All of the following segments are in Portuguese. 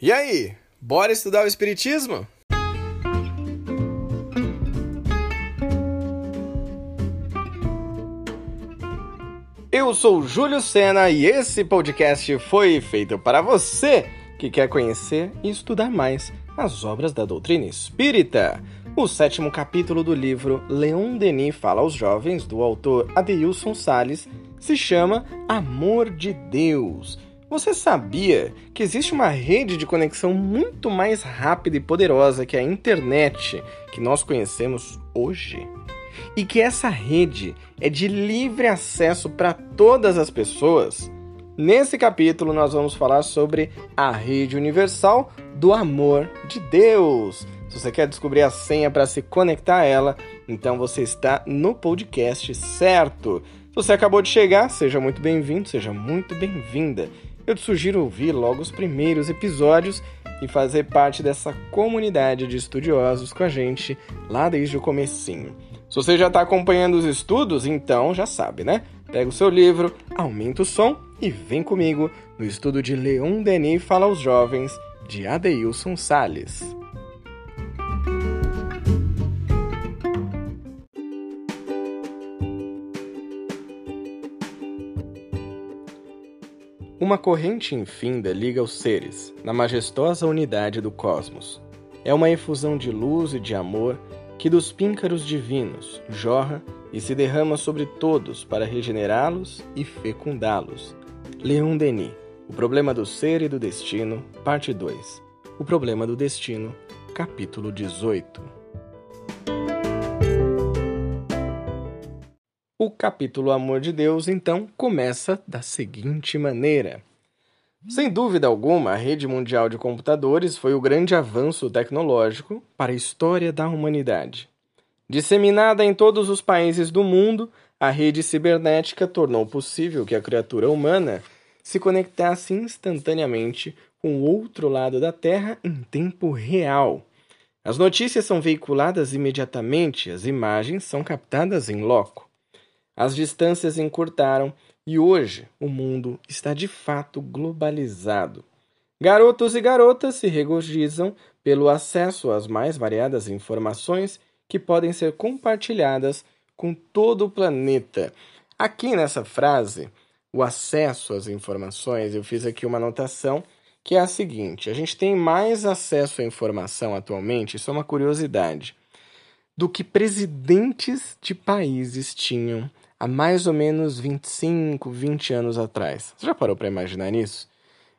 E aí, bora estudar o Espiritismo? Eu sou Júlio Sena e esse podcast foi feito para você que quer conhecer e estudar mais as obras da doutrina espírita. O sétimo capítulo do livro Leon Denis Fala aos Jovens, do autor Adeilson Sales, se chama Amor de Deus você sabia que existe uma rede de conexão muito mais rápida e poderosa que a internet que nós conhecemos hoje? E que essa rede é de livre acesso para todas as pessoas? Nesse capítulo, nós vamos falar sobre a rede universal do amor de Deus. Se você quer descobrir a senha para se conectar a ela, então você está no podcast certo. Se você acabou de chegar, seja muito bem-vindo, seja muito bem-vinda eu te sugiro ouvir logo os primeiros episódios e fazer parte dessa comunidade de estudiosos com a gente lá desde o comecinho. Se você já está acompanhando os estudos, então já sabe, né? Pega o seu livro, aumenta o som e vem comigo no estudo de Leon Denis Fala aos Jovens, de Adeilson Sales. Uma corrente infinda liga os seres, na majestosa unidade do cosmos. É uma efusão de luz e de amor que dos píncaros divinos jorra e se derrama sobre todos para regenerá-los e fecundá-los. Leon Denis, O Problema do Ser e do Destino, Parte 2. O Problema do Destino, Capítulo 18. O capítulo Amor de Deus, então, começa da seguinte maneira. Sem dúvida alguma, a rede mundial de computadores foi o grande avanço tecnológico para a história da humanidade. Disseminada em todos os países do mundo, a rede cibernética tornou possível que a criatura humana se conectasse instantaneamente com o outro lado da Terra em tempo real. As notícias são veiculadas imediatamente, as imagens são captadas em loco. As distâncias encurtaram e hoje o mundo está de fato globalizado. Garotos e garotas se regozijam pelo acesso às mais variadas informações que podem ser compartilhadas com todo o planeta. Aqui nessa frase, o acesso às informações, eu fiz aqui uma anotação que é a seguinte: a gente tem mais acesso à informação atualmente, isso é uma curiosidade, do que presidentes de países tinham há mais ou menos 25, 20 anos atrás. Você já parou para imaginar isso?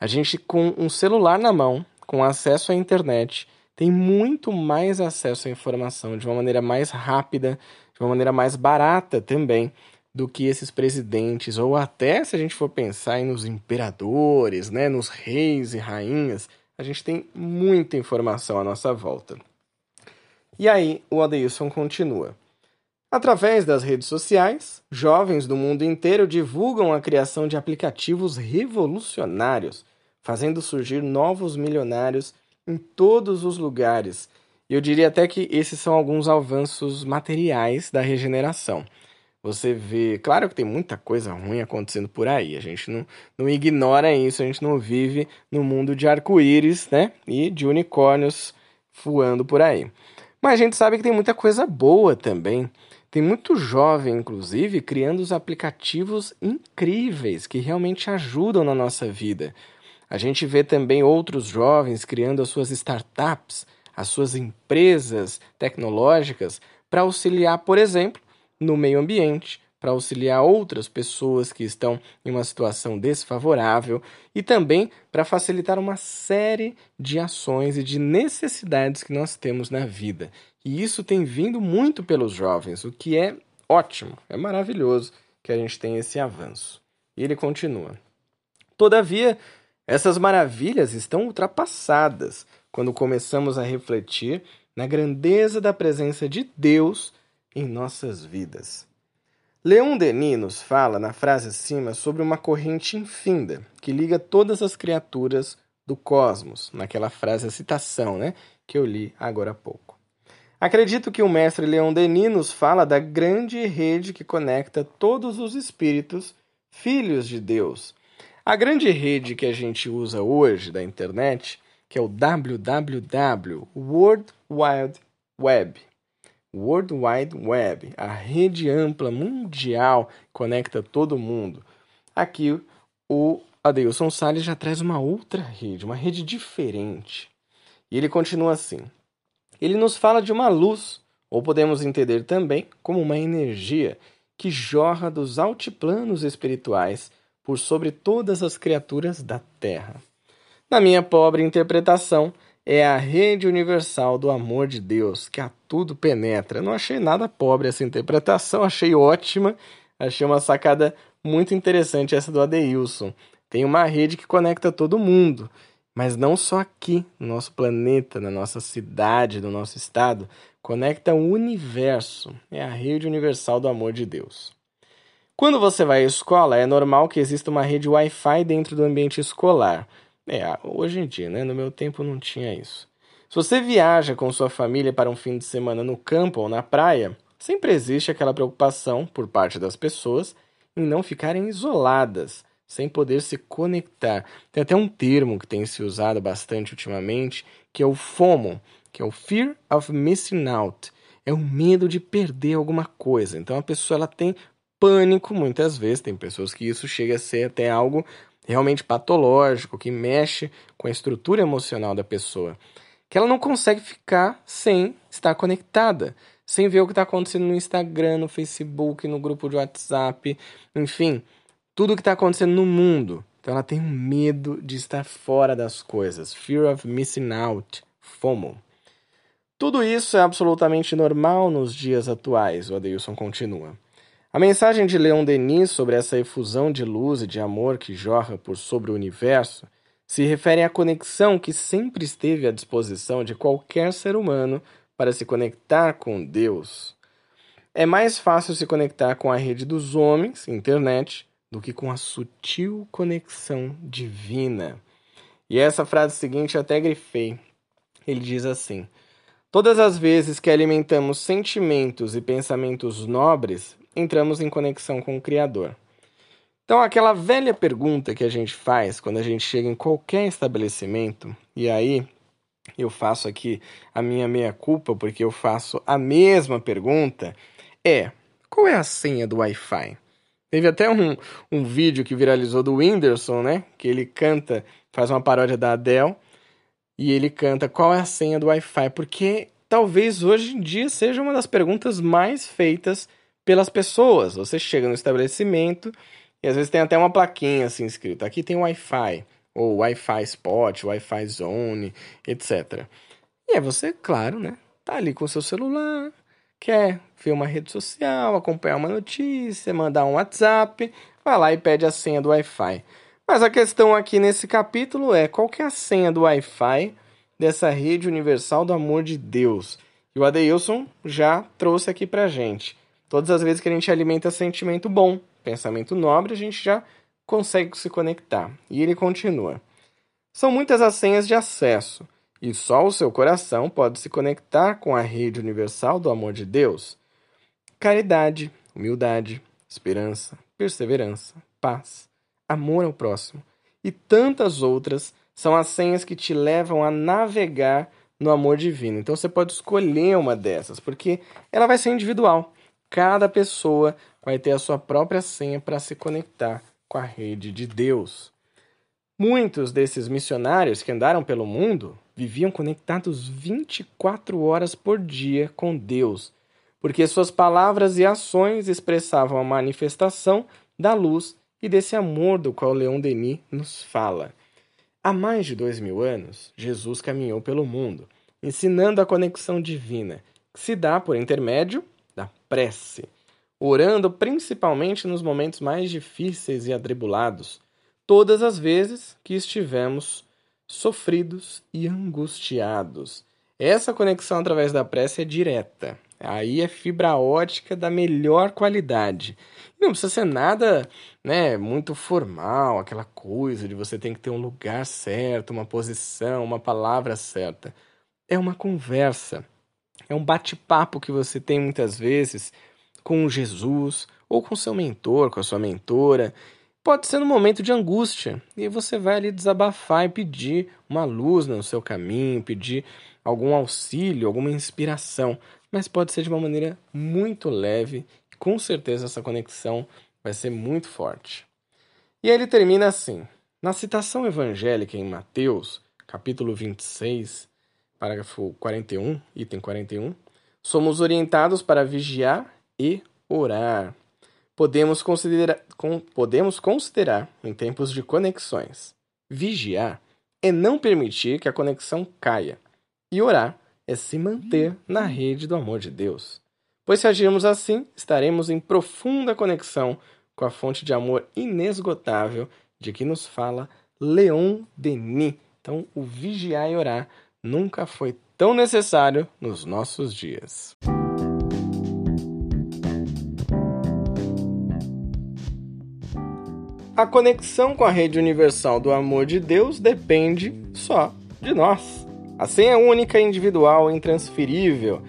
A gente, com um celular na mão, com acesso à internet, tem muito mais acesso à informação de uma maneira mais rápida, de uma maneira mais barata também, do que esses presidentes, ou até se a gente for pensar nos imperadores, né, nos reis e rainhas, a gente tem muita informação à nossa volta. E aí o Adeilson continua. Através das redes sociais, jovens do mundo inteiro divulgam a criação de aplicativos revolucionários, fazendo surgir novos milionários em todos os lugares. E eu diria até que esses são alguns avanços materiais da regeneração. Você vê, claro que tem muita coisa ruim acontecendo por aí, a gente não, não ignora isso, a gente não vive no mundo de arco-íris né? e de unicórnios voando por aí. Mas a gente sabe que tem muita coisa boa também. Tem muito jovem, inclusive, criando os aplicativos incríveis que realmente ajudam na nossa vida. A gente vê também outros jovens criando as suas startups, as suas empresas tecnológicas para auxiliar, por exemplo, no meio ambiente, para auxiliar outras pessoas que estão em uma situação desfavorável e também para facilitar uma série de ações e de necessidades que nós temos na vida. E isso tem vindo muito pelos jovens, o que é ótimo, é maravilhoso que a gente tenha esse avanço. E ele continua. Todavia, essas maravilhas estão ultrapassadas quando começamos a refletir na grandeza da presença de Deus em nossas vidas. Leon Denis nos fala na frase acima sobre uma corrente infinda que liga todas as criaturas do cosmos, naquela frase, a citação, né, que eu li agora há pouco. Acredito que o mestre Leon Denis nos fala da grande rede que conecta todos os espíritos, filhos de Deus. A grande rede que a gente usa hoje da internet que é o www, World Wide Web. World Wide Web, a rede ampla mundial conecta todo mundo. Aqui o Adeilson Salles já traz uma outra rede, uma rede diferente. E ele continua assim: ele nos fala de uma luz, ou podemos entender também como uma energia que jorra dos altiplanos espirituais por sobre todas as criaturas da Terra. Na minha pobre interpretação, é a rede universal do amor de Deus que a tudo penetra. Não achei nada pobre essa interpretação, achei ótima, achei uma sacada muito interessante essa do Adeilson. Tem uma rede que conecta todo mundo, mas não só aqui, no nosso planeta, na nossa cidade, no nosso estado, conecta o universo. É a rede universal do amor de Deus. Quando você vai à escola, é normal que exista uma rede Wi-Fi dentro do ambiente escolar. É, hoje em dia, né? No meu tempo não tinha isso. Se você viaja com sua família para um fim de semana no campo ou na praia, sempre existe aquela preocupação por parte das pessoas em não ficarem isoladas, sem poder se conectar. Tem até um termo que tem se usado bastante ultimamente, que é o FOMO, que é o Fear of Missing Out. É o medo de perder alguma coisa. Então a pessoa ela tem pânico muitas vezes, tem pessoas que isso chega a ser até algo realmente patológico, que mexe com a estrutura emocional da pessoa, que ela não consegue ficar sem estar conectada, sem ver o que está acontecendo no Instagram, no Facebook, no grupo de WhatsApp, enfim, tudo o que está acontecendo no mundo. Então ela tem um medo de estar fora das coisas, fear of missing out, FOMO. Tudo isso é absolutamente normal nos dias atuais, o Adeilson continua. A mensagem de Leon Denis sobre essa efusão de luz e de amor que jorra por sobre o universo se refere à conexão que sempre esteve à disposição de qualquer ser humano para se conectar com Deus. É mais fácil se conectar com a rede dos homens, internet, do que com a sutil conexão divina. E essa frase seguinte eu até grifei. Ele diz assim: Todas as vezes que alimentamos sentimentos e pensamentos nobres, entramos em conexão com o Criador. Então, aquela velha pergunta que a gente faz quando a gente chega em qualquer estabelecimento, e aí eu faço aqui a minha meia-culpa, porque eu faço a mesma pergunta, é: qual é a senha do Wi-Fi? Teve até um, um vídeo que viralizou do Whindersson, né? Que ele canta, faz uma paródia da Adele, e ele canta qual é a senha do Wi-Fi, porque talvez hoje em dia seja uma das perguntas mais feitas pelas pessoas. Você chega no estabelecimento e às vezes tem até uma plaquinha assim escrita: aqui tem Wi-Fi, ou Wi-Fi Spot, Wi-Fi Zone, etc. E aí você, claro, né? Tá ali com o seu celular, quer ver uma rede social, acompanhar uma notícia, mandar um WhatsApp, vai lá e pede a senha do Wi-Fi. Mas a questão aqui nesse capítulo é qual que é a senha do Wi-Fi dessa rede universal do amor de Deus? E o Adeilson já trouxe aqui pra gente. Todas as vezes que a gente alimenta sentimento bom, pensamento nobre, a gente já consegue se conectar. E ele continua: São muitas as senhas de acesso, e só o seu coração pode se conectar com a rede universal do amor de Deus. Caridade, humildade, esperança, perseverança, paz, amor ao próximo e tantas outras são as senhas que te levam a navegar no amor divino. Então você pode escolher uma dessas, porque ela vai ser individual. Cada pessoa vai ter a sua própria senha para se conectar com a rede de Deus. Muitos desses missionários que andaram pelo mundo viviam conectados 24 horas por dia com Deus, porque suas palavras e ações expressavam a manifestação da luz e desse amor do qual Leon Denis nos fala. Há mais de dois mil anos, Jesus caminhou pelo mundo, ensinando a conexão divina, que se dá por intermédio da prece, orando principalmente nos momentos mais difíceis e atribulados, todas as vezes que estivemos sofridos e angustiados. Essa conexão através da prece é direta. Aí é fibra ótica da melhor qualidade. Não precisa ser nada, né, muito formal, aquela coisa de você tem que ter um lugar certo, uma posição, uma palavra certa. É uma conversa é um bate-papo que você tem muitas vezes com Jesus ou com seu mentor, com a sua mentora. Pode ser no momento de angústia, e você vai ali desabafar e pedir uma luz no seu caminho, pedir algum auxílio, alguma inspiração, mas pode ser de uma maneira muito leve, com certeza essa conexão vai ser muito forte. E aí ele termina assim: na citação evangélica em Mateus, capítulo 26, parágrafo 41, item 41, somos orientados para vigiar e orar. Podemos considerar, com, podemos considerar em tempos de conexões. Vigiar é não permitir que a conexão caia, e orar é se manter na rede do amor de Deus. Pois se agirmos assim, estaremos em profunda conexão com a fonte de amor inesgotável de que nos fala Leon Denis. Então, o vigiar e orar nunca foi tão necessário nos nossos dias. A conexão com a rede universal do amor de Deus depende só de nós. A senha é única, individual intransferível.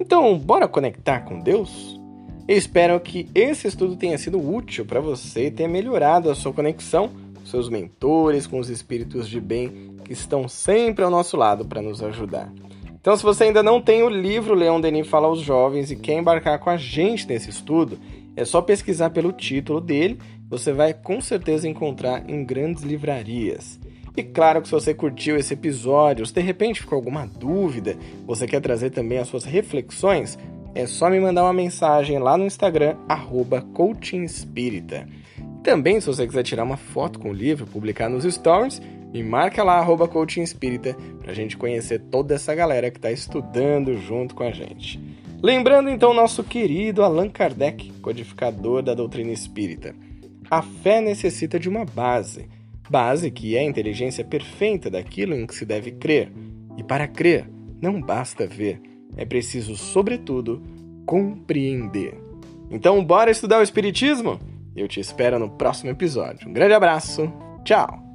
Então, bora conectar com Deus? Eu espero que esse estudo tenha sido útil para você e tenha melhorado a sua conexão seus mentores, com os espíritos de bem que estão sempre ao nosso lado para nos ajudar. Então, se você ainda não tem o livro Leão Denis Fala aos Jovens e quer embarcar com a gente nesse estudo, é só pesquisar pelo título dele, você vai com certeza encontrar em grandes livrarias. E claro que se você curtiu esse episódio, se de repente ficou alguma dúvida, você quer trazer também as suas reflexões, é só me mandar uma mensagem lá no Instagram, arroba Também, se você quiser tirar uma foto com o livro, publicar nos stories, me marca lá, arroba coachingespírita, pra gente conhecer toda essa galera que está estudando junto com a gente. Lembrando então nosso querido Allan Kardec, codificador da doutrina espírita. A fé necessita de uma base, base que é a inteligência perfeita daquilo em que se deve crer. E para crer, não basta ver, é preciso, sobretudo, compreender. Então, bora estudar o Espiritismo? Eu te espero no próximo episódio. Um grande abraço, tchau!